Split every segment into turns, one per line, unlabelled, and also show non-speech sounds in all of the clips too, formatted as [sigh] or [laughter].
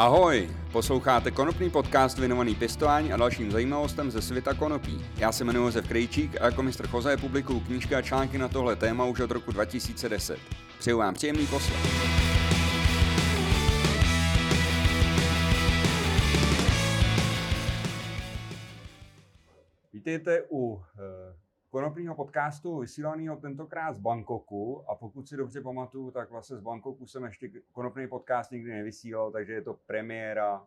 Ahoj, posloucháte konopný podcast věnovaný pěstování a dalším zajímavostem ze světa konopí. Já se jmenuji Josef Krejčík a jako mistr Choze publikuju knížky a články na tohle téma už od roku 2010. Přeju vám příjemný poslech. Vítejte u eh, konopního podcastu vysílaného tentokrát z Bangkoku a pokud si dobře pamatuju, tak vlastně z Bangkoku jsem ještě konopný podcast nikdy nevysílal, takže je to premiéra uh,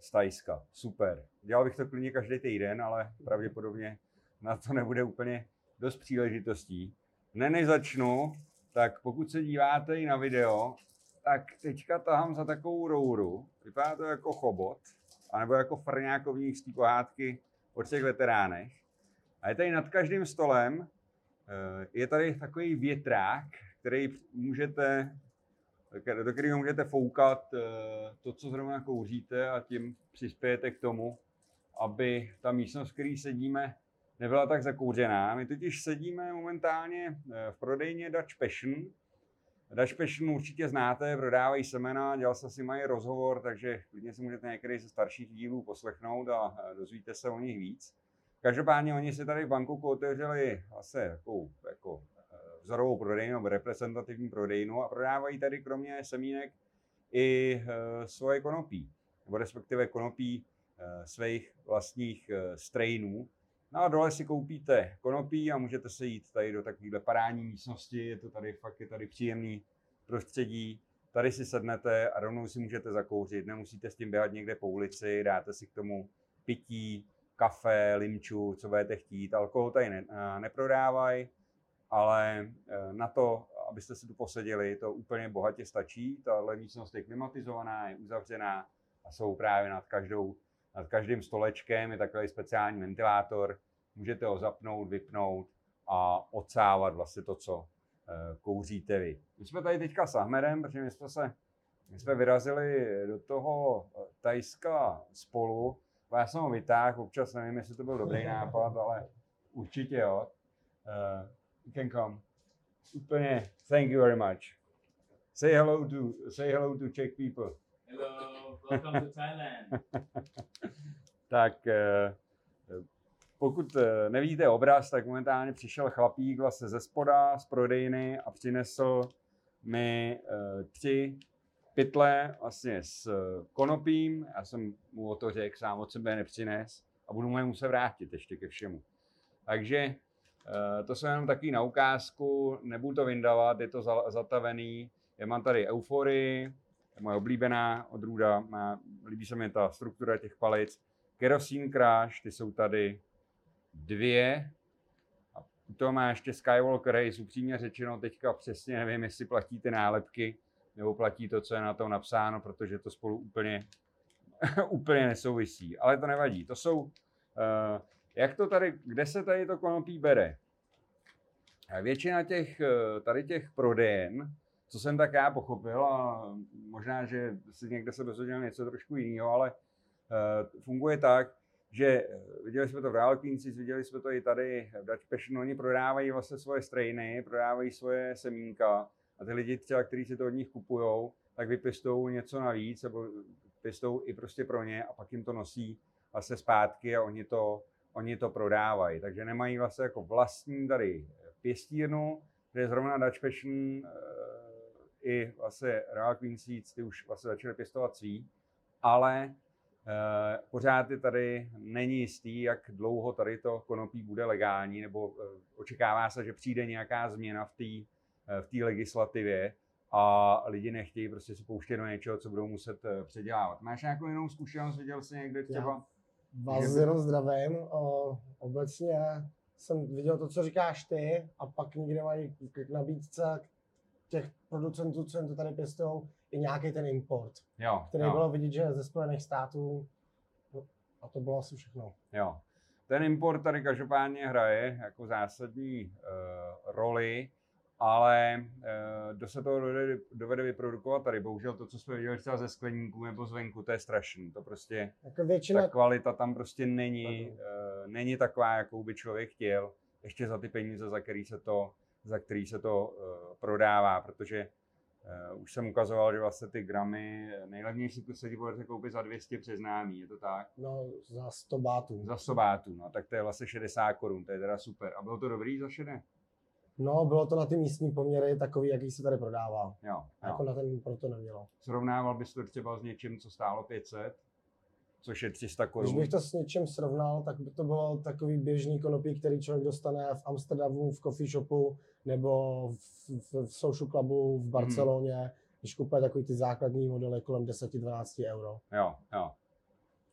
z Tajska. Super. Dělal bych to klidně každý týden, ale pravděpodobně na to nebude úplně dost příležitostí. Ne, než začnu, tak pokud se díváte i na video, tak teďka tahám za takovou rouru. Vypadá to jako chobot, anebo jako frňákovník z té pohádky o těch veteránech. A je tady nad každým stolem, eh, je tady takový větrák, který můžete, do kterého můžete foukat eh, to, co zrovna kouříte a tím přispějete k tomu, aby ta místnost, v které sedíme, nebyla tak zakouřená. My totiž sedíme momentálně eh, v prodejně Dutch Passion. Dutch Passion určitě znáte, prodávají semena, dělal se si mají rozhovor, takže klidně si můžete některý ze starších dílů poslechnout a dozvíte se o nich víc. Každopádně oni si tady v Bangkoku otevřeli vlastně jako, jako vzorovou prodejnu nebo reprezentativní prodejnu a prodávají tady kromě semínek i e, svoje konopí, nebo respektive konopí e, svých vlastních strainů. No a dole si koupíte konopí a můžete se jít tady do takovéhle parání místnosti, je to tady fakt je tady příjemný prostředí. Tady si sednete a rovnou si můžete zakouřit, nemusíte s tím běhat někde po ulici, dáte si k tomu pití, kafe, limču, co budete chtít. Alkohol tady ne, neprodávají, ale eh, na to, abyste si tu poseděli, to úplně bohatě stačí. Tahle místnost je klimatizovaná, je uzavřená a jsou právě nad, každou, nad každým stolečkem je takový speciální ventilátor. Můžete ho zapnout, vypnout a odsávat vlastně to, co eh, kouříte vy. My jsme tady teďka s Ahmedem, protože my jsme se my jsme vyrazili do toho Tajska spolu já jsem ho vytáhl, občas nevím, jestli to byl dobrý [laughs] nápad, ale určitě jo. Uh, you can come. Úplně, thank you very much. Say hello to, say hello to Czech people.
Hello, welcome to Thailand. [laughs]
tak uh, pokud eh, nevidíte obraz, tak momentálně přišel chlapík vlastně ze spoda, z prodejny a přinesl mi uh, tři pytle vlastně s eh, konopím, já jsem mu o to řekl, sám od sebe nepřines a budu mu je muset vrátit ještě ke všemu. Takže eh, to jsou jenom taky na ukázku, nebudu to vyndavat, je to zatavený. Já mám tady euforii, je moje oblíbená odrůda, má, líbí se mi ta struktura těch palic. Kerosene Crash, ty jsou tady dvě. A to má ještě Skywalker Race, upřímně řečeno, teďka přesně nevím, jestli platí ty nálepky, nebo platí to, co je na tom napsáno, protože to spolu úplně, [laughs] úplně nesouvisí. Ale to nevadí. To jsou, uh, jak to tady, kde se tady to konopí bere? Většina těch, eh, tady těch prodejen, co jsem tak já pochopil, a možná, že si někde se dozvěděl něco trošku jiného, ale uh, funguje tak, že viděli jsme to v Real Queensis, viděli jsme to i tady v Dutch Passion, oni prodávají vlastně svoje strainy, prodávají svoje semínka, a ty lidi třeba, kteří si to od nich kupují, tak vypěstou něco navíc, nebo pěstou i prostě pro ně a pak jim to nosí vlastně zpátky a oni to, oni to prodávají. Takže nemají vlastně jako vlastní tady pěstírnu, kde zrovna Dutch Passion e, i vlastně Real Queen Seeds, ty už vlastně začaly pěstovat svý, ale e, pořád je tady není jistý, jak dlouho tady to konopí bude legální, nebo e, očekává se, že přijde nějaká změna v té Eh, v té legislativě a lidi nechtějí prostě si pouštět do něčeho, co budou muset eh, předělávat. Máš nějakou jinou zkušenost, viděl jsi někde třeba?
Vás jenom zdravím. O, obecně jsem viděl to, co říkáš ty a pak někde mají k nabídce těch producentů, co jim to tady pěstují, i nějaký ten import,
jo,
který
jo.
bylo vidět, že ze Spojených států no, a to bylo asi všechno.
Jo. Ten import tady každopádně hraje jako zásadní uh, roli ale kdo se toho dovede, dovede vyprodukovat tady, bohužel to, co jsme viděli třeba ze skleníků nebo zvenku, to je strašný. To prostě,
jako většina...
ta kvalita tam prostě není, uh, není taková, jakou by člověk chtěl, ještě za ty peníze, za který se to, za který se to uh, prodává, protože Uh, už jsem ukazoval, že vlastně ty gramy, nejlevnější to se ti bude koupit za 200 přes námí, je to tak?
No, za 100 bátů.
Za 100 bátů, no, tak to je vlastně 60 korun, to je teda super. A bylo to dobrý za šedé?
No, bylo to na ty místní poměry takový, jaký se tady prodává.
Jo, jo.
Jako na ten proto nemělo.
Srovnával bys to třeba s něčím, co stálo 500, což je 300
Když
korun.
bych to s něčím srovnal, tak by to bylo takový běžný konopí, který člověk dostane v Amsterdamu, v coffee shopu, nebo v, v, v social clubu v Barceloně, hmm. když kupuje takový ty základní modely kolem 10-12 euro.
Jo, jo.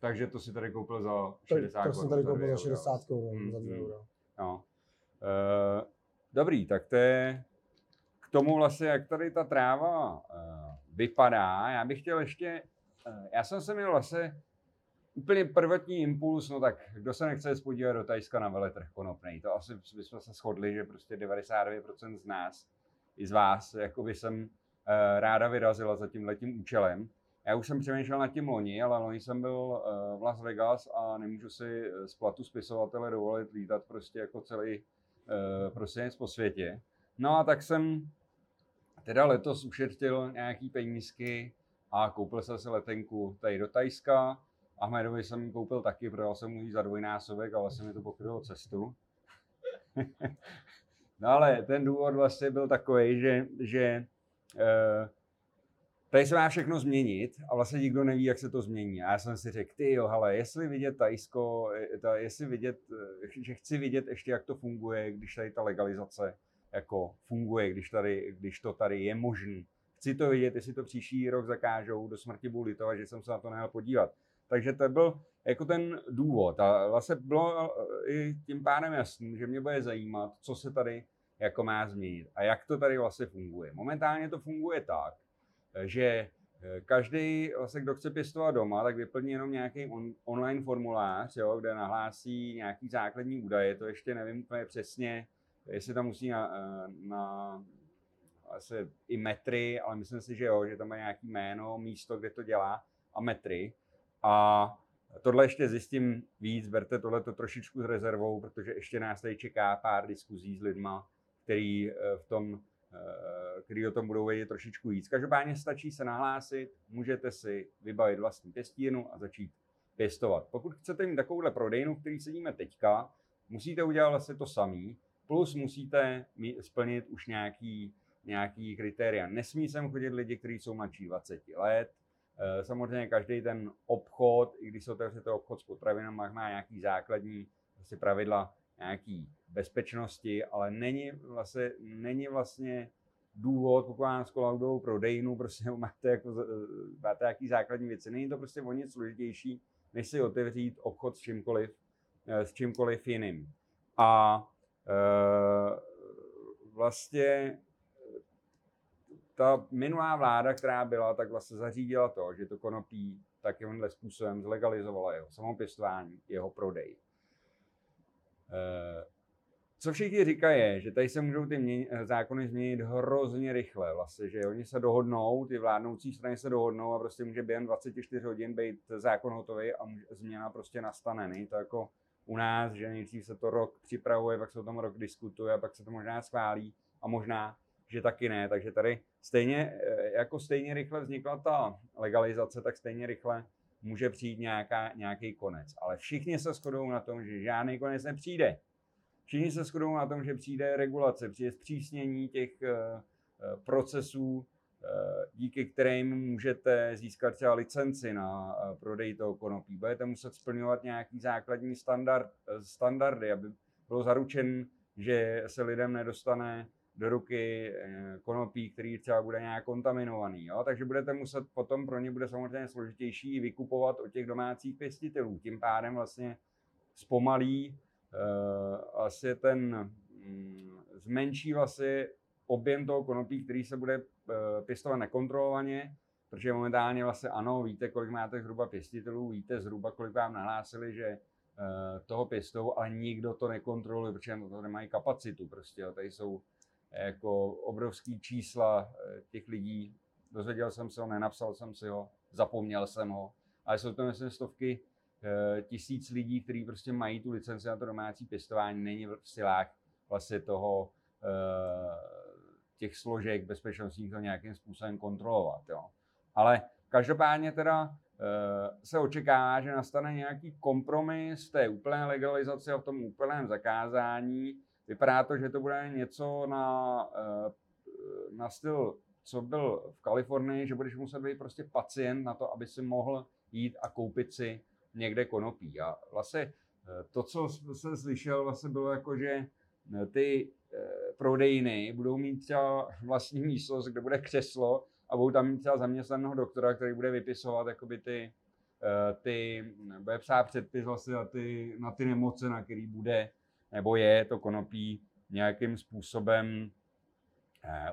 Takže to si tady koupil za
To,
60
to
korun.
jsem tady koupil za
eura.
60 korun,
Hmm,
za 2
hmm.
euro.
Jo. E, dobrý, tak to je k tomu vlastně, jak tady ta tráva e, vypadá. Já bych chtěl ještě, e, já jsem se měl vlastně úplně prvotní impuls, no tak kdo se nechce jít podívat do Tajska na veletrh konopnej, to asi bychom se shodli, že prostě 99% z nás, i z vás, jako by jsem e, ráda vyrazila za tím letím účelem. Já už jsem přemýšlel nad tím loni, ale loni jsem byl eh, v Las Vegas a nemůžu si eh, z platu spisovatele dovolit lítat prostě jako celý eh, prostě po světě. No a tak jsem teda letos ušetřil nějaký penízky a koupil jsem si letenku tady do Tajska. Ahmedovi jsem ji koupil taky, prodal jsem mu ji za dvojnásobek a vlastně mi to pokrylo cestu. [laughs] no ale ten důvod vlastně byl takový, že, že eh, Tady se má všechno změnit a vlastně nikdo neví, jak se to změní. A já jsem si řekl, ty jo, hele, jestli vidět Tajsko, eh, ta, jestli vidět, eh, že chci vidět ještě, jak to funguje, když tady ta legalizace jako funguje, když, tady, když to tady je možný. Chci to vidět, jestli to příští rok zakážou, do smrti budu litovat, že jsem se na to nehal podívat. Takže to byl jako ten důvod. A vlastně bylo eh, i tím pádem jasný, že mě bude zajímat, co se tady jako má změnit a jak to tady vlastně funguje. Momentálně to funguje tak, že každý, vlastně, kdo chce pěstovat doma, tak vyplní jenom nějaký on, online formulář, jo, kde nahlásí nějaký základní údaje. To ještě nevím úplně přesně, jestli tam musí na, na asi i metry, ale myslím si, že jo, že tam má nějaký jméno, místo, kde to dělá a metry. A tohle ještě zjistím víc, berte tohle to trošičku s rezervou, protože ještě nás tady čeká pár diskuzí s lidma, který v tom který o tom budou vědět trošičku víc. Každopádně stačí se nahlásit, můžete si vybavit vlastní pěstínu a začít pěstovat. Pokud chcete mít takovouhle prodejnu, který sedíme teďka, musíte udělat vlastně to samý, plus musíte splnit už nějaký, nějaký kritéria. Nesmí sem chodit lidi, kteří jsou mladší 20 let. Samozřejmě každý ten obchod, i když se otevřete obchod s potravinami, má nějaký základní prostě pravidla, nějaký bezpečnosti, ale není vlastně, není vlastně důvod, pokud mám skolaudovou prodejnu, prostě [laughs] máte, jako, máte nějaký základní věci. Není to prostě o nic složitější, než si otevřít obchod s čímkoliv, s čímkoliv jiným. A e, vlastně ta minulá vláda, která byla, tak vlastně zařídila to, že to konopí takovýmhle způsobem zlegalizovala jeho samopěstování, jeho prodej. E, co všichni říkají je, že tady se můžou ty měn, zákony změnit hrozně rychle. Vlastně, že oni se dohodnou, ty vládnoucí strany se dohodnou a prostě může během 24 hodin být zákon hotový a může, změna prostě nastane. Není to jako u nás, že nejdřív se to rok připravuje, pak se o tom rok diskutuje a pak se to možná schválí a možná, že taky ne. Takže tady stejně, jako stejně rychle vznikla ta legalizace, tak stejně rychle může přijít nějaká, nějaký konec. Ale všichni se shodují na tom, že žádný konec nepřijde. Všichni se shodují na tom, že přijde regulace, přijde zpřísnění těch uh, procesů, uh, díky kterým můžete získat třeba licenci na prodej toho konopí. Budete muset splňovat nějaký základní standard, standardy, aby bylo zaručen, že se lidem nedostane do ruky konopí, který třeba bude nějak kontaminovaný. Jo? Takže budete muset potom, pro ně bude samozřejmě složitější vykupovat od těch domácích pěstitelů. Tím pádem vlastně zpomalí asi ten um, zmenší vlastně objem toho konopí, který se bude uh, pěstovat nekontrolovaně, protože momentálně vlastně ano, víte, kolik máte zhruba pěstitelů, víte zhruba, kolik vám nahlásili, že uh, toho pěstou, ale nikdo to nekontroluje, protože to nemají kapacitu prostě. Tady jsou jako obrovský čísla těch lidí, dozvěděl jsem se ho, nenapsal jsem si ho, zapomněl jsem ho, ale jsou to myslím stovky tisíc lidí, kteří prostě mají tu licenci na to domácí pěstování, není v silách vlastně toho, těch složek bezpečnostních to nějakým způsobem kontrolovat. Jo. Ale každopádně teda eh, se očekává, že nastane nějaký kompromis v té úplné legalizaci a v tom úplném zakázání. Vypadá to, že to bude něco na, eh, na styl, co byl v Kalifornii, že budeš muset být prostě pacient na to, aby si mohl jít a koupit si někde konopí. A vlastně eh, to, co jsem slyšel, vlastně bylo jako, že ty prodejny budou mít třeba vlastní místnost, kde bude křeslo a budou tam mít třeba zaměstnaného doktora, který bude vypisovat jakoby ty, eh, ty bude psát předpis vlastně na ty, na ty nemoce, na který bude nebo je to konopí nějakým způsobem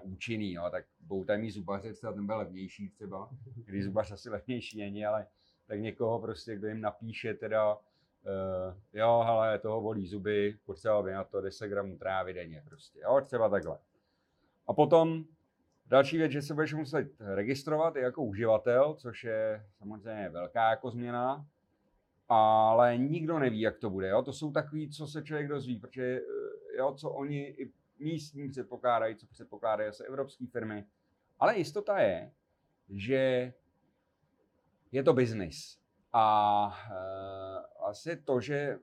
uh, účinný, jo. tak budou tam mít zubaře, třeba ten byl levnější třeba, když zubař asi levnější není, ale tak někoho prostě, kdo jim napíše teda, uh, jo, ale toho volí zuby, potřeba by na to 10 gramů trávy denně prostě, jo, třeba takhle. A potom Další věc, že se budeš muset registrovat jako uživatel, což je samozřejmě velká jako změna, ale nikdo neví, jak to bude. Jo? To jsou takový, co se člověk dozví, protože eh, jo, co oni i místní předpokládají, co předpokládají se evropské firmy. Ale jistota je, že je to biznis. A uh, asi to, že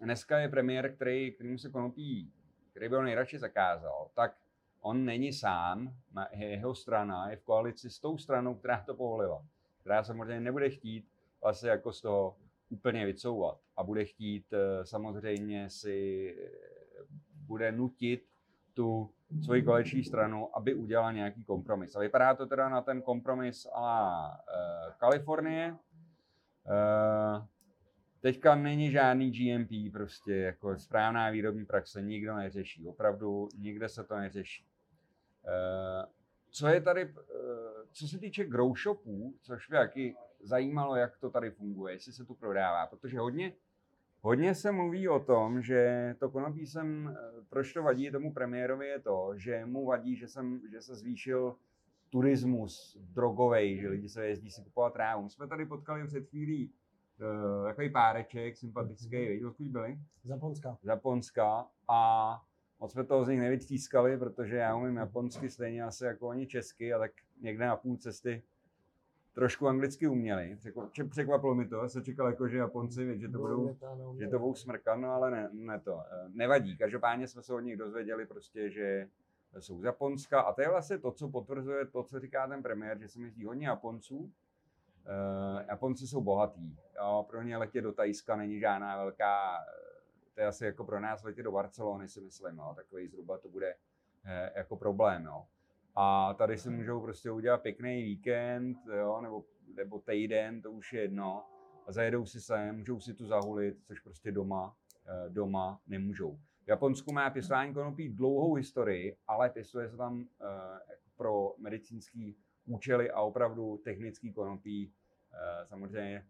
dneska je premiér, který, kterým se konopí, který by ho nejradši zakázal, tak on není sám, jeho strana je v koalici s tou stranou, která to povolila, která samozřejmě nebude chtít vlastně jako z toho úplně vycouvat a bude chtít eh, samozřejmě si, bude nutit tu svoji koaliční stranu, aby udělala nějaký kompromis. A vypadá to teda na ten kompromis a uh, Kalifornie. Uh, teďka není žádný GMP, prostě jako správná výrobní praxe, nikdo neřeší. Opravdu nikde se to neřeší. Eh, co je tady, eh, co se týče grow shopů, což by jaký zajímalo, jak to tady funguje, jestli se tu prodává, protože hodně, hodně se mluví o tom, že to konopí sem, eh, proč to vadí tomu premiérovi je to, že mu vadí, že, jsem, že se zvýšil turismus drogový, že lidi se jezdí si kupovat trávu. My jsme tady potkali před chvílí uh, takový páreček sympatický, mm-hmm. odkud byli?
Z Japonska.
Z Japonska a moc jsme toho z nich nevytřískali, protože já umím japonsky stejně asi jako oni česky a tak někde na půl cesty trošku anglicky uměli. Překvapilo mi to, jsem čekal jako, že Japonci, že to budou, že to budou smrkat, no ale ne, ne to, eh, nevadí. Každopádně jsme se od nich dozvěděli prostě, že jsou z Japonska a to je vlastně to, co potvrzuje to, co říká ten premiér, že se zdí hodně Japonců. Uh, Japonci jsou bohatí. Jo, pro ně letět do Tajska není žádná velká to je asi jako pro nás letět do Barcelony, si myslím, no, takový zhruba to bude eh, jako problém, jo. A tady si můžou prostě udělat pěkný víkend, jo, nebo, nebo týden, to už je jedno, a zajedou si sem, můžou si tu zahulit, což prostě doma, eh, doma nemůžou. V Japonsku má pěstování konopí dlouhou historii, ale pěstuje se tam eh, pro medicínský účely a opravdu technický konopí. Eh, samozřejmě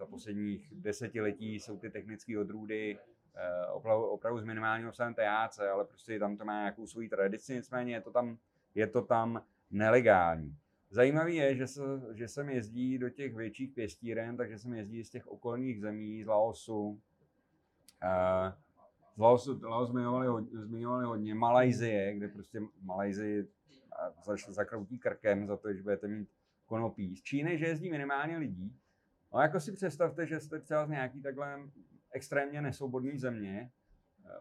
za posledních desetiletí jsou ty technické odrůdy eh, opravdu, opravdu s minimálním obsahem THC, ale prostě tam to má nějakou svoji tradici, nicméně je to tam, je to tam nelegální. Zajímavé je, že, se, že sem jezdí do těch větších pěstíren, takže sem jezdí z těch okolních zemí, z Laosu. Uh, z Laosu, Laos zmiňovali, zmiňovali hodně, Malajzie, kde prostě Malajzi zakroutí krkem za to, že budete mít konopí. Z Číny, že jezdí minimálně lidí, No jako si představte, že jste třeba z nějaký takhle extrémně nesvobodný země, eh,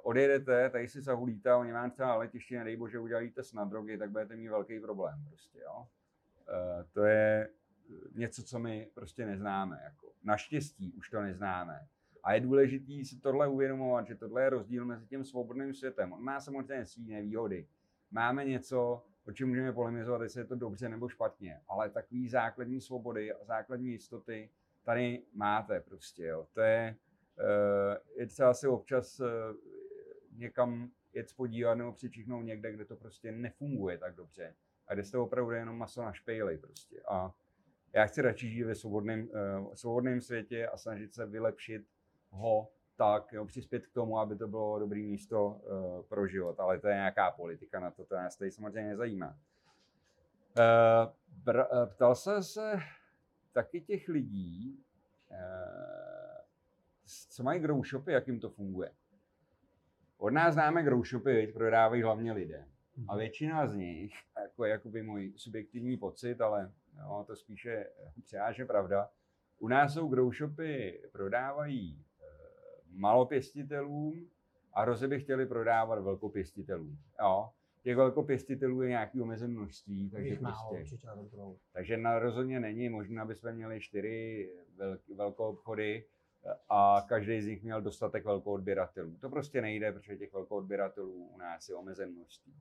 odjedete, tady si zahulíte oni vám třeba letiště, nedej bože, udělíte na drogy, tak budete mít velký problém prostě, jo. E, to je něco, co my prostě neznáme, jako. Naštěstí už to neznáme. A je důležité si tohle uvědomovat, že tohle je rozdíl mezi tím svobodným světem. On má samozřejmě svý nevýhody. Máme něco, o čem můžeme polemizovat, jestli je to dobře nebo špatně, ale takový základní svobody a základní jistoty tady máte prostě, jo. To je, uh, je třeba si občas uh, někam jet podívat nebo přičichnout někde, kde to prostě nefunguje tak dobře a kde jste opravdu jenom maso na špejli prostě. A já chci radši žít ve svobodném, uh, svobodném světě a snažit se vylepšit ho tak, jo, přispět k tomu, aby to bylo dobré místo uh, pro život. Ale to je nějaká politika na to, to nás tady samozřejmě nezajímá. Uh, br- ptal se se taky těch lidí, eh, co mají growshopy, jak jim to funguje. Od nás známe growshopy, prodávají hlavně lidé. A většina z nich, jako je jakoby můj subjektivní pocit, ale jo, to spíše převážně pravda, u nás jsou grow shopy, prodávají e, malopěstitelům a hrozně by chtěli prodávat velkopěstitelům. Jo. Těch velkopěstitelů je nějaký omezené množství, takže
Jich málo,
prostě, takže na rozhodně není možné, aby jsme měli čtyři velk, velkou obchody a každý z nich měl dostatek velkou odběratelů. To prostě nejde, protože těch velkou odběratelů u nás je omezen množství.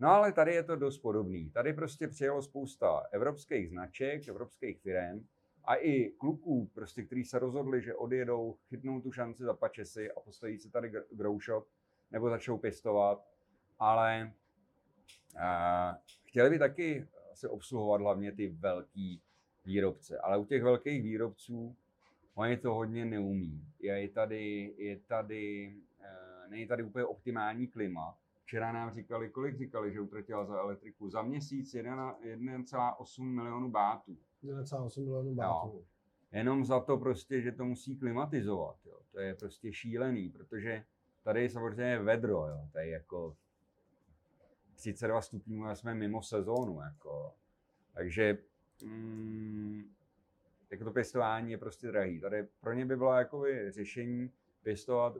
No ale tady je to dost podobný. Tady prostě přijelo spousta evropských značek, evropských firm a i kluků, prostě, kteří se rozhodli, že odjedou, chytnou tu šanci za pačesy a postaví se tady grow shop nebo začnou pěstovat, ale uh, chtěli by taky se obsluhovat hlavně ty velký výrobce. Ale u těch velkých výrobců oni to hodně neumí. Je tady, je tady, uh, není tady úplně optimální klima. Včera nám říkali, kolik říkali, že utratila za elektriku? Za měsíc 1,8 milionů bátů.
1,8 milionů bátů.
Jenom za to prostě, že to musí klimatizovat. Jo. To je prostě šílený, protože tady je samozřejmě vedro. Jo. To je jako 32 stupňů a jsme mimo sezónu. Jako. Takže mm, jako to pěstování je prostě drahý. Tady pro ně by bylo jakoby řešení pěstovat,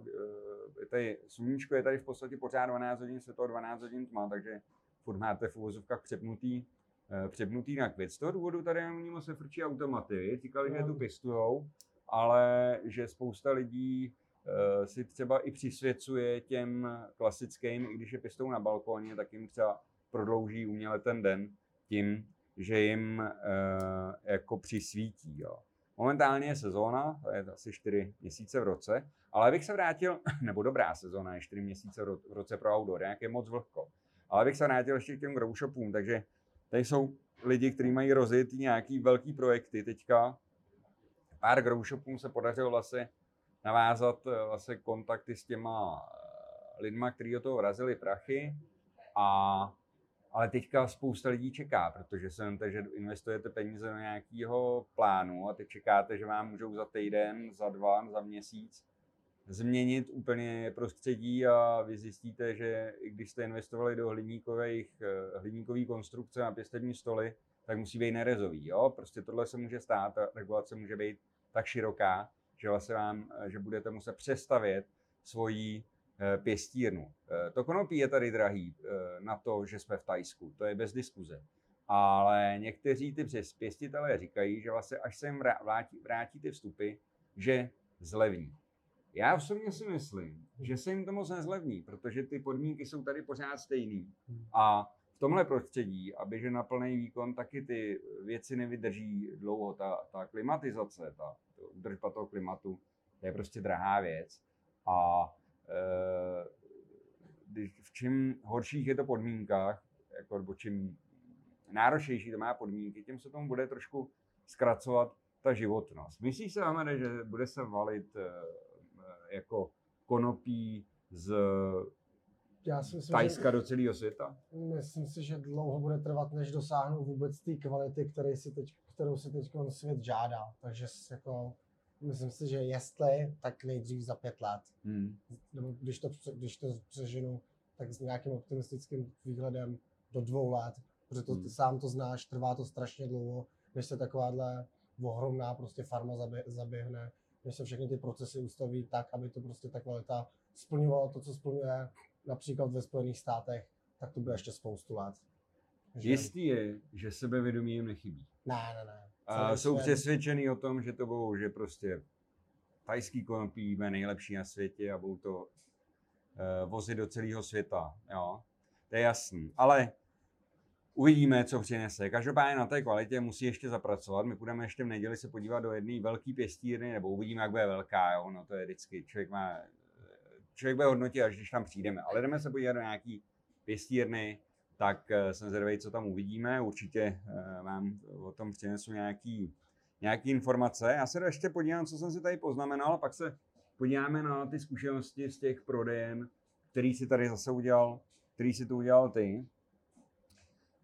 eh, tady sluníčko je tady v podstatě pořád 12 hodin, se to 12 hodin tma, takže furt máte v uvozovkách přepnutý, eh, přepnutý na květ. Z toho důvodu tady u se frčí automaty, říkali, že tu pěstujou, ale že spousta lidí uh, si třeba i přisvěcuje těm klasickým, i když je pěstou na balkóně, tak jim třeba prodlouží uměle ten den tím, že jim uh, jako přisvítí. Jo. Momentálně je sezóna, to je asi 4 měsíce v roce, ale abych se vrátil, [clears throat] nebo dobrá sezóna je 4 měsíce v roce pro outdoor, jak je moc vlhko. Ale abych se vrátil ještě k těm grow shopům, takže tady jsou lidi, kteří mají rozjet nějaký velký projekty teďka. Pár grow shopům se podařilo vlastně navázat eh, vlastně kontakty s těma eh, lidma, kteří o toho vrazili prachy a ale teďka spousta lidí čeká, protože se vemte, že investujete peníze do nějakého plánu a teď čekáte, že vám můžou za týden, za dva, za měsíc změnit úplně prostředí a vy zjistíte, že i když jste investovali do hliníkových, eh, hliníkových konstrukce na pěstební stoly, tak musí být nerezový. Jo? Prostě tohle se může stát a regulace může být tak široká, že vlastně vám, eh, že budete muset přestavět svoji pěstírnu. To konopí je tady drahý na to, že jsme v Tajsku, to je bez diskuze. Ale někteří ty pěstitelé říkají, že vlastně až se jim vrátí, vrátí ty vstupy, že zlevní. Já osobně si myslím, že se jim to moc nezlevní, protože ty podmínky jsou tady pořád stejný. A v tomhle prostředí, aby že na plný výkon, taky ty věci nevydrží dlouho. Ta, ta klimatizace, ta udržba toho klimatu, to je prostě drahá věc. A e, v čím horších je to podmínkách, jako, nebo čím náročnější to má podmínky, tím se tomu bude trošku zkracovat ta životnost. Myslíš se, Amade, že bude se valit e, jako konopí z
já si myslím,
Tajska že, do celého světa?
Myslím si, že dlouho bude trvat, než dosáhnou vůbec té kvality, který si teď, kterou si teď svět žádá. Takže jako, myslím si, že jestli, tak nejdřív za pět let. Hmm. Nebo když to, když to přeženu, tak s nějakým optimistickým výhledem do dvou let. Protože to, hmm. ty sám to znáš, trvá to strašně dlouho, než se takováhle ohromná prostě farma zaběhne že se všechny ty procesy ustaví tak, aby to prostě ta kvalita splňovalo to, co splňuje například ve Spojených státech, tak to bude ještě spoustu let.
Že... Jistý je, že sebevědomí jim nechybí.
Ne, ne, ne.
A jsou svět... přesvědčený o tom, že to budou, že prostě tajský konopí bude nejlepší na světě a budou to uh, vozit do celého světa. Jo? To je jasný. Ale Uvidíme, co přinese. Každopádně na té kvalitě musí ještě zapracovat. My budeme ještě v neděli se podívat do jedné velké pěstírny, nebo uvidíme, jak bude velká. Jo? No to je vždycky, člověk má, člověk bude hodnotit, až když tam přijdeme. Ale jdeme se podívat do nějaký pěstírny, tak eh, jsem zvědavý, co tam uvidíme. Určitě eh, vám o tom přinesu nějaký, nějaký informace. Já se ještě podívám, co jsem si tady poznamenal, a pak se podíváme na ty zkušenosti z těch prodejen, který si tady zase udělal, který si to udělal ty.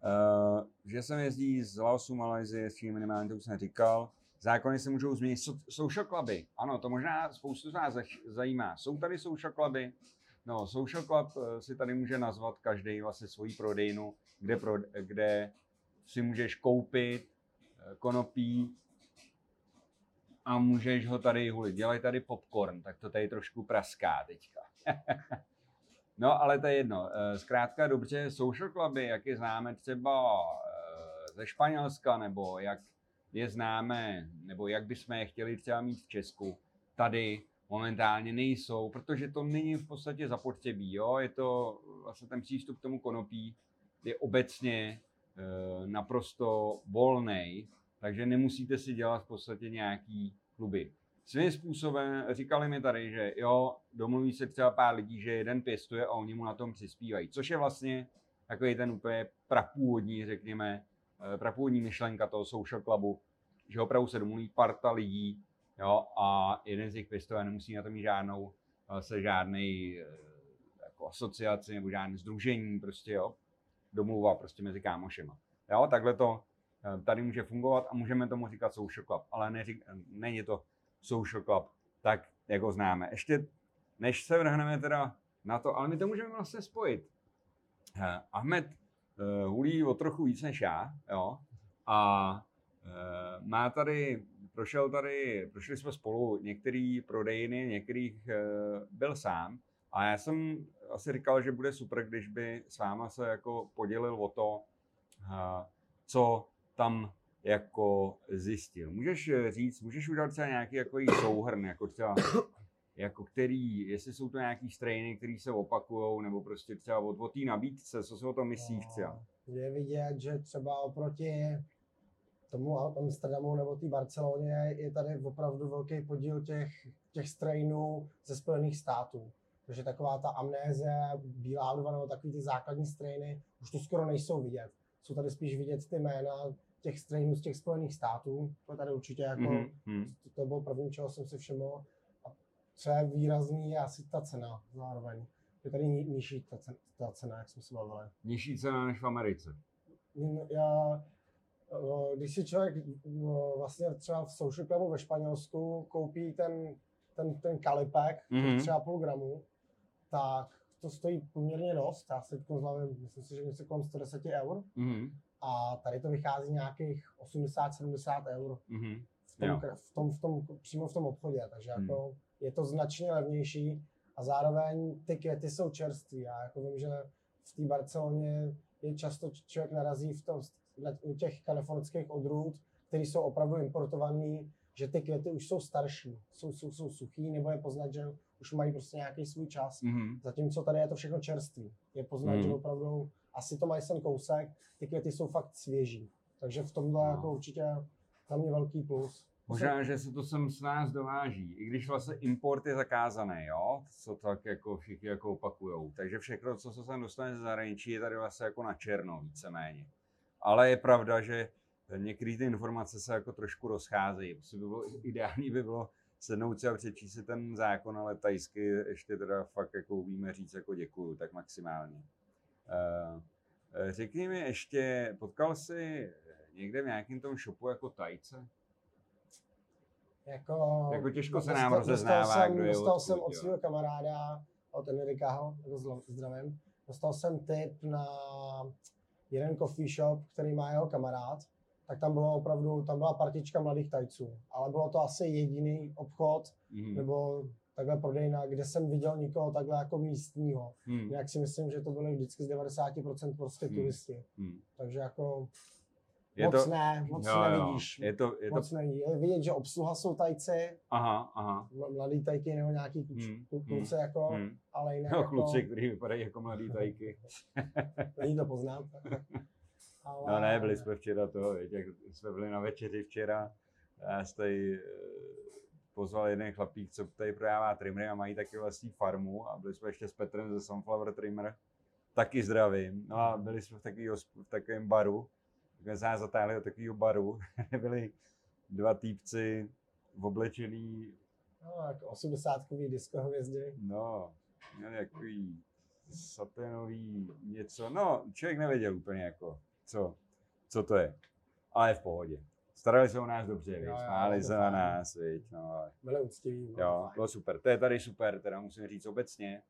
Uh, že sem jezdí z Laosu, Malajzie, s čím minimálně to už jsem říkal. Zákony se můžou změnit. So, social cluby, ano, to možná spoustu z vás zajímá. Jsou tady social cluby, No, Social Club eh, si tady může nazvat každý vlastně svoji prodejnu, kde, pro, kde si můžeš koupit eh, konopí a můžeš ho tady hulit. Dělají tady popcorn, tak to tady trošku praská teďka. [laughs] no, ale to je jedno. Eh, zkrátka dobře, social cluby, jak je známe třeba ze Španělska, nebo jak je známe, nebo jak bychom je chtěli třeba mít v Česku, tady momentálně nejsou, protože to není v podstatě zapotřebí. Jo? Je to vlastně ten přístup k tomu konopí je obecně e, naprosto volný, takže nemusíte si dělat v podstatě nějaký kluby. Svým způsobem říkali mi tady, že jo, domluví se třeba pár lidí, že jeden pěstuje a oni mu na tom přispívají, což je vlastně takový ten úplně prapůvodní, řekněme, eh, prapůvodní myšlenka toho social clubu, že opravdu se domluví parta lidí, jo, a jeden z nich pěstuje nemusí na to mít žádnou, se žádný eh, jako asociaci nebo žádné združení, prostě jo, domluva prostě mezi kámošema. Jo, takhle to eh, tady může fungovat a můžeme tomu říkat social club, ale neřík, není to social club, tak jako známe. Ještě než se vrhneme teda na to, ale my to můžeme vlastně spojit. Eh, Ahmed hulí o trochu víc než já, jo, a má tady prošel tady, prošli jsme spolu některé prodejny, některých eh, byl sám. A já jsem asi říkal, že bude super, když by s váma se jako podělil o to, eh, co tam jako zjistil. Můžeš říct, můžeš udělat třeba nějaký jako souhrn, jako třeba jako který, jestli jsou to nějaký strainy, které se opakují, nebo prostě třeba od, od té nabídce, co si o tom myslíš třeba?
Je vidět, že třeba oproti tomu Amsterdamu nebo té Barceloně je tady opravdu velký podíl těch, těch strainů ze Spojených států. Takže taková ta amnéze, bílá hluva nebo takový ty základní strainy už tu skoro nejsou vidět. Jsou tady spíš vidět ty jména těch strainů z těch Spojených států. To tady určitě jako, mm-hmm. to, to bylo první, čeho jsem si všiml. A co je výrazný, je asi ta cena zároveň. Je tady nižší ta cena, ta cena jak jsme se bavili.
Nižší cena než v Americe.
Já, Eh, když si člověk vlastně třeba v Social Clubu ve Španělsku koupí ten, ten, ten kalipek, mm-hmm. třeba půl gramu, tak to stojí poměrně dost. Já si to znamená, myslím si, že něco kolem 110 eur. Mm-hmm. A tady to vychází nějakých 80-70 eur. Mm-hmm. V tom, v tom, v tom, přímo v tom obchodě, takže mm. jako je to značně levnější a zároveň ty květy jsou čerství. Já jako vím, že v té Barceloně je často člověk narazí v tom, u těch kalifornských odrůd, které jsou opravdu importované, že ty květy už jsou starší, jsou, jsou, jsou suchý, nebo je poznat, že už mají prostě nějaký svůj čas. Mm-hmm. Zatímco tady je to všechno čerstvý. Je poznat, mm-hmm. že mhm. opravdu asi to mají sem kousek, ty květy jsou fakt svěží. Takže v tomhle no. jako určitě za mě velký plus.
Možná, že se to sem s nás dováží, i když vlastně import je zakázaný, jo, co tak jako všichni jako opakujou. Takže všechno, co se sem dostane ze zahraničí, je tady vlastně jako na černo víceméně ale je pravda, že některé ty informace se jako trošku rozcházejí. Prostě by bylo, ideální by bylo sednout si a přečíst si ten zákon, ale tajsky ještě teda fakt jako umíme říct jako děkuju, tak maximálně. Uh, řekni mi ještě, potkal jsi někde v nějakém tom shopu jako tajce?
Jako,
jako těžko se nám rozeznává,
kdo je Dostal jsem od svého kamaráda, od Enrikaho, jako zdravím, dostal jsem tip na jeden coffee shop, který má jeho kamarád, tak tam bylo opravdu, tam byla partička mladých tajců. Ale bylo to asi jediný obchod, mm. nebo takhle prodejna, kde jsem viděl nikoho takhle jako místního. Hmm. Jak si myslím, že to byly vždycky z 90% prostě hmm. turisti. Hmm. Takže jako je moc to, ne, moc jo, nevidíš.
Je to, je
moc
to...
není. Je vidět, že obsluha jsou tajci,
aha, aha.
mladý tajky nebo nějaký kluci, hmm, kluci hmm, jako, hmm. ale jinak
no,
jako...
kluci, kteří vypadají jako mladý tajky. [laughs]
není to poznám. [laughs]
ale... No ne, byli jsme včera to, jak jsme byli na večeři včera, já jste eh, pozval jeden chlapík, co tady prodává trimmery a mají taky vlastní farmu a byli jsme ještě s Petrem ze Sunflower Trimmer, taky zdravím. No a byli jsme v, takový, v takovém baru, jsme se zatáhli do takového baru, [laughs] byli dva týpci oblečený.
No, jako 80 disco hvězdy.
No, měli takový saténový něco, no, člověk nevěděl úplně jako, co, co to je, ale v pohodě. Starali se o nás dobře, jo, smáli se na nás, víc, no.
Byli úctiví.
Jo, bylo super, to je tady super, teda musím říct obecně,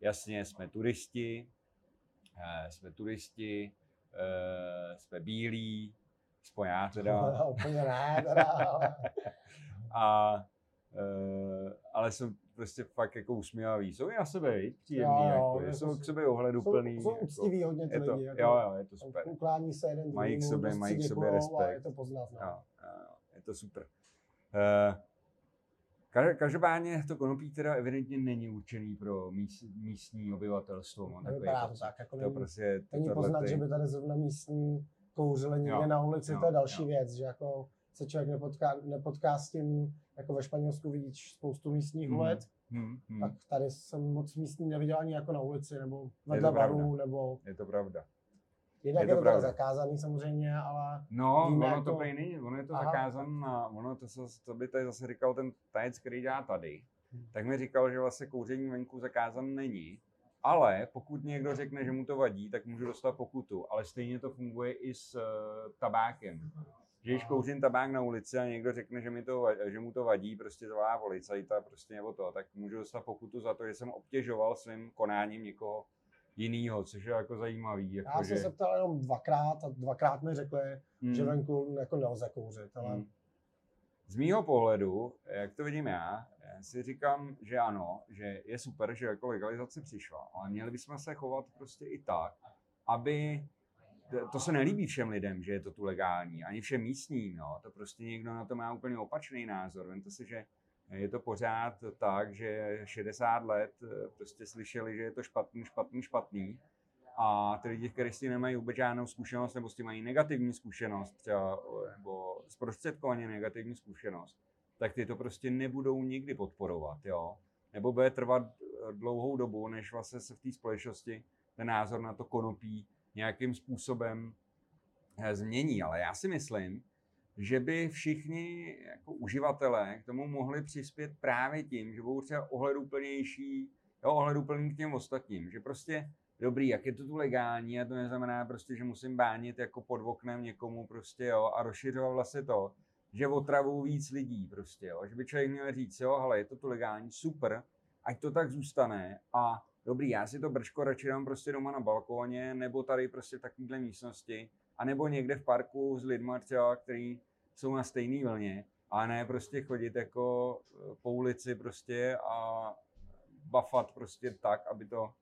jasně, jsme turisti, eh, jsme turisti, eh, jsme bílí, aspoň já teda. [laughs]
Úplně ne, teda, ale... [laughs]
A, eh, ale jsou prostě fakt jako usmívavý. Jsou i na sebe, příjemný,
Jo, jo,
jako,
jako
jsou k sobě ohleduplný.
Jsou, jsou
jako,
uctiví hodně ty
je to,
lidi. Jako,
jo, jo, je to super.
Uklání se jeden
Mají k sobě- mají k sobě
a je
respekt.
to poznat.
Jo, jo, jo, je to super. Uh, Každopádně to konopí teda evidentně není určený pro míst, místní obyvatelstvo. Mám takový
Vypadá to
pocit.
tak. Jako
To
není,
prostě, to
není poznat,
ty-
že by tady zrovna místní kouřili někde
Jo,
na ulici,
jo,
to je další
jo.
věc, že jako se člověk nepotká, nepotká s tím, jako ve Španělsku vidíš spoustu místních
Mhm.
ulic,
Hmm, hmm,
tak tady jsem moc místní neviděl ani jako na ulici, nebo vedle barů, nebo
Je to pravda.
Jinak
Je
je
to
to, teda
pravda.
zakázaný samozřejmě, ale
No,
Víme,
ono
jako-
to prej není, ono je to
Aha.
zakázané a ono to, se- to by tady zase říkal ten tajec, který dělá tady,
Hmm.
tak mi říkal, že vlastně kouření venku zakázané není, ale pokud někdo řekne, že mu to vadí, tak může dostat pokutu, ale stejně to funguje i s uh, tabákem. Že když kouřím tabák na ulici a někdo řekne, že, mi to, že mu to vadí, prostě to volá policajta prostě nebo to, tak můžu dostat pokutu za to, že jsem obtěžoval svým konáním někoho jiného, což je jako zajímavý. Jako
já jsem
že,
se ptal jenom dvakrát a dvakrát mi řekli,
Hmm.
že venku jako nelze kouřit, ale
Hmm. Z mýho pohledu, jak to vidím já, si říkám, že ano, že je super, že jako legalizace přišla, ale měli bychom se chovat prostě i tak, aby to- to se nelíbí všem lidem, že je to tu legální, ani všem místním, jo. to prostě někdo na to má úplně opačný názor. Vemte si, že je to pořád tak, že 60 let eh, prostě slyšeli, že je to špatný, špatný, špatný a ty lidi, kteří s tím nemají vůbec žádnou zkušenost nebo s tím mají negativní zkušenost třeba, nebo zprostředkovaně negativní zkušenost, tak ty to prostě nebudou nikdy podporovat, jo. Nebo bude trvat eh, dlouhou dobu, než vlastně se v té společnosti ten názor na to konopí nějakým způsobem eh, změní. Ale já si myslím, že by všichni jako uživatelé k tomu mohli přispět právě tím, že budou třeba ohleduplnější, jo, ohleduplný k těm ostatním, že prostě dobrý, jak je to tu legální a to neznamená prostě, že musím bánit jako pod oknem někomu prostě, jo, a rozšiřovat vlastně to, že otravují víc lidí prostě, jo, že by člověk měl říct, jo, hele, je to tu legální, super, ať to tak zůstane a dobrý, já si to brčko radši dám prostě doma na balkóně, nebo tady prostě v takovéhle místnosti, a nebo někde v parku s lidma třeba, který jsou na stejné vlně, a ne prostě chodit jako eh, po ulici prostě a bafat prostě tak, aby to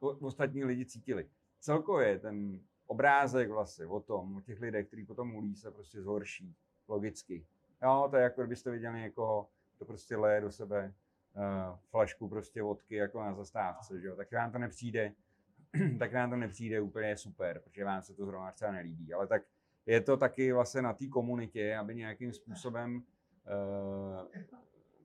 ostatní lidi cítili. Celkově ten obrázek vlastně o tom, o těch lidech, kteří potom hulí, se prostě zhorší, logicky. Jo, to je jako kdybyste viděli někoho, to prostě leje do sebe uh, flašku prostě vodky jako na zastávce, že jo, tak vám to nepřijde, [clears throat] tak vám to nepřijde úplně super, protože vám se to zrovna třeba nelíbí, ale tak je to taky vlastně na té komunitě, aby nějakým způsobem uh,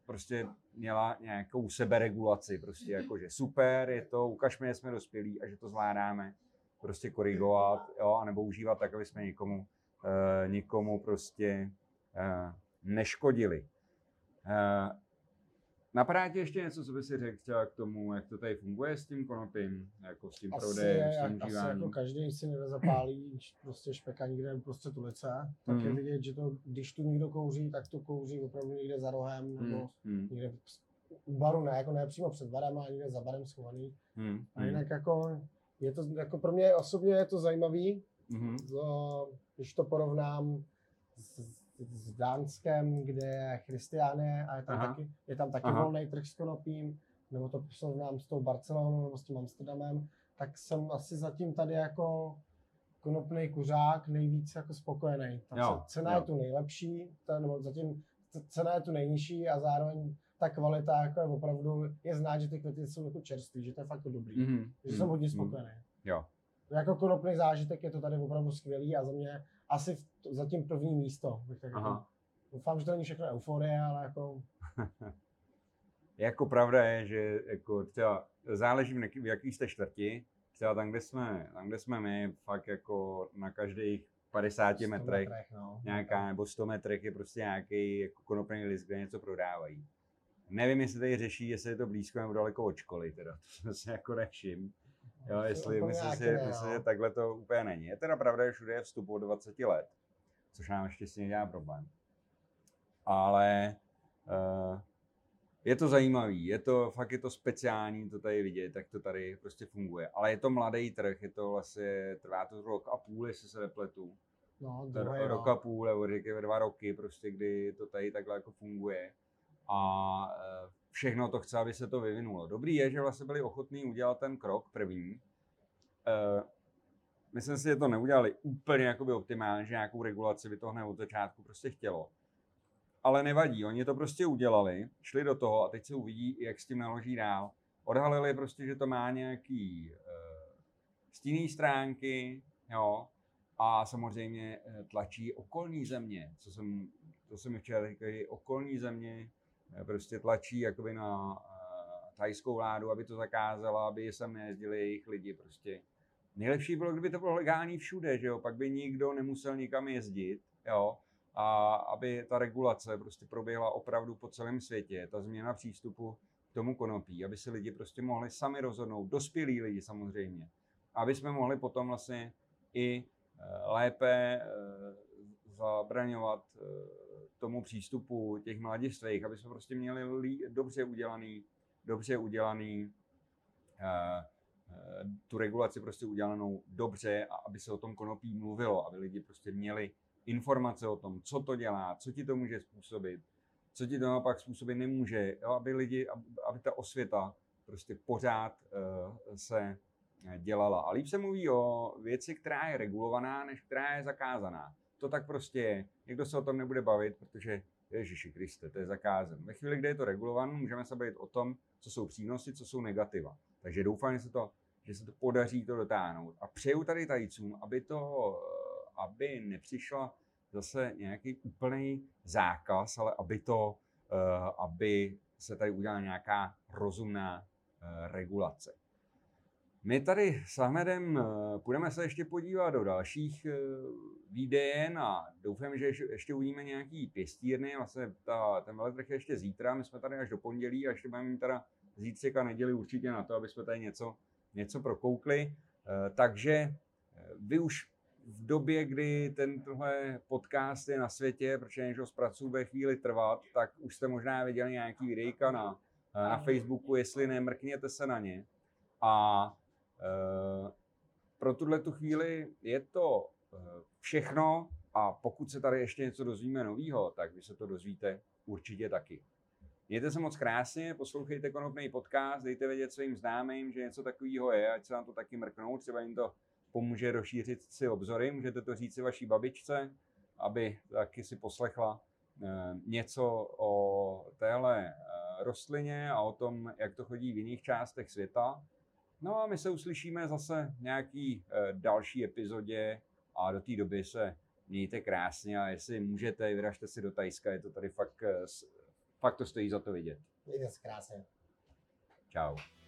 prostě měla nějakou seberegulaci, prostě jako, že super, je to, ukažme, že jsme dospělí a že to zvládáme. Prostě korigovat, jo, anebo užívat tak, aby jsme nikomu, uh, nikomu prostě uh, neškodili. Uh, napadá ti ještě něco, co by si řekl třeba k tomu, jak to tady funguje s tím konopím, jako s tím
asi,
prodejem, s tím
asi jako každý si nezapálí [clears throat] prostě špeka někde prostě ulice, tak je
Mhm.
vidět, že to, když tu někdo kouří, tak to kouří opravdu někde za rohem, nebo
Hmm, hmm,
někde u baru, ne, jako ne přímo před barem, ale někde za barem schovaný.
hmm,
A jinak jako, je to, jako pro mě osobně je to zajímavý,
hmm,
to, když to porovnám s, s Dánskem, kde je Christiane a je tam
Aha.
taky, je tam taky
Aha.
volný trh s konopím, nebo to porovnám s tou Barcelonou nebo s tím Amsterdamem, tak jsem asi zatím tady jako konopný kuřák nejvíc jako spokojený. Ta
Jo,
ce- cena
jo.
je tu nejlepší, ta, nebo zatím cena je tu nejnižší a zároveň ta kvalita jako je opravdu, je znát, že ty květy jsou jako čerství, že to je fakt jako dobrý.
hmm,
Takže jsem hodně spokojený.
Jo.
Jako konopný zážitek je to tady opravdu skvělý a za mě asi v, zatím první místo. Bych tak jako, doufám, že to není všechno euforie, ale jako [laughs]
Jako pravda je, že jako třeba záleží v, jaký jste čtvrti, třeba tam, kde jsme, tam, kde jsme my, fakt jako na každých 50
100
metrech,
metrech no.
nějaká, nebo 100 metrech je prostě nějaký jako konopný list, kde něco prodávají. Nevím, jestli tady řeší, jestli je to blízko nebo daleko od školy, teda, [laughs] to jsem si jako nevšim. Jo, jestli myslím si, myslím,
no.
že takhle to úplně není. Je teda pravda, že všude je vstup od 20 let, což nám ještě nedělá problém. Ale uh, je to zajímavý, je to, fakt je to speciální to tady vidět, jak to tady prostě funguje. Ale je to mladý trh, je to vlastně, trvá to rok a půl, jestli se nepletu.
No, druhý
rok a půl, nebo řekněme dva roky, prostě, kdy to tady takhle jako funguje. A eh, všechno to chce, aby se to vyvinulo. Dobrý je, že vlastně byli ochotní udělat ten krok první. Eh, Myslím si, že to neudělali úplně jakoby optimálně, že nějakou regulaci by to hned od začátku prostě chtělo. Ale nevadí, oni to prostě udělali, šli do toho a teď se uvidí, jak s tím naloží dál. Odhalili prostě, že to má nějaký uh, stinný stránky, jo, a samozřejmě eh, tlačí okolní země, co jsem, to jsem včera říkal, okolní země prostě tlačí jakoby na uh, thajskou vládu, aby to zakázala, aby sem nejezdili jejich lidi prostě. Nejlepší bylo, kdyby to bylo legální všude, že jo, pak by nikdo nemusel nikam jezdit, jo, a aby ta regulace prostě proběhla opravdu po celém světě, ta změna přístupu k tomu konopí, aby si lidi prostě mohli sami rozhodnout, dospělí lidi samozřejmě, aby jsme mohli potom vlastně i eh, lépe eh, zabraňovat eh, tomu přístupu těch mladistvých, aby jsme prostě měli dobře udělaný, dobře udělaný tu regulaci prostě udělanou dobře a aby se o tom konopí mluvilo, aby lidi prostě měli informace o tom, co to dělá, co ti to může způsobit, co ti to naopak způsobit nemůže, jo, aby lidi, aby ta osvěta prostě pořád uh, se dělala. A líp se mluví o věci, která je regulovaná, než která je zakázaná. To tak prostě je. Někdo se o tom nebude bavit, protože Ježiši Kriste, to je zakázané. Ve chvíli, kdy je to regulované, můžeme se bavit o tom, co jsou přínosy, co jsou negativa. Takže doufám, že se to, že se to podaří to dotáhnout. A přeju tady tajcům, aby to, aby nepřišla zase nějaký úplný zákaz, ale aby to, eh, aby se tady udělala nějaká rozumná eh, regulace. My tady s Ahmedem eh, půjdeme se ještě podívat do dalších výdejen a doufám, že ještě uvidíme nějaký pěstírny. Vlastně ta, ten veletrh je ještě zítra, my jsme tady až do pondělí a ještě budeme mít teda zítřek a neděli určitě na to, aby jsme tady něco, něco prokoukli. Takže vy už v době, kdy tenhle podcast je na světě, protože než ho zpracuju ve chvíli trvat, tak už jste možná viděli nějaký videjka na, na Facebooku, jestli ne, mrkněte se na ně. A pro tuhle tu chvíli je to e, všechno a pokud se tady ještě něco dozvíme novýho, tak vy se to dozvíte určitě taky. Mějte se moc krásně, poslouchejte konopný podcast, dejte vědět svým známým, že něco takového je, ať se vám to taky mrknou, třeba jim to pomůže rozšířit si obzory. Můžete to říct si vaší babičce, aby taky si poslechla eh, něco o téhle eh, rostlině a o tom, jak to chodí v jiných částech světa. No a my se uslyšíme zase v nějaký eh, další epizodě a do té doby se mějte krásně a jestli můžete, vyražte si do Tajska, je to tady fakt, fakt to stojí za to vidět.
Mějte se krásně.
Ciao.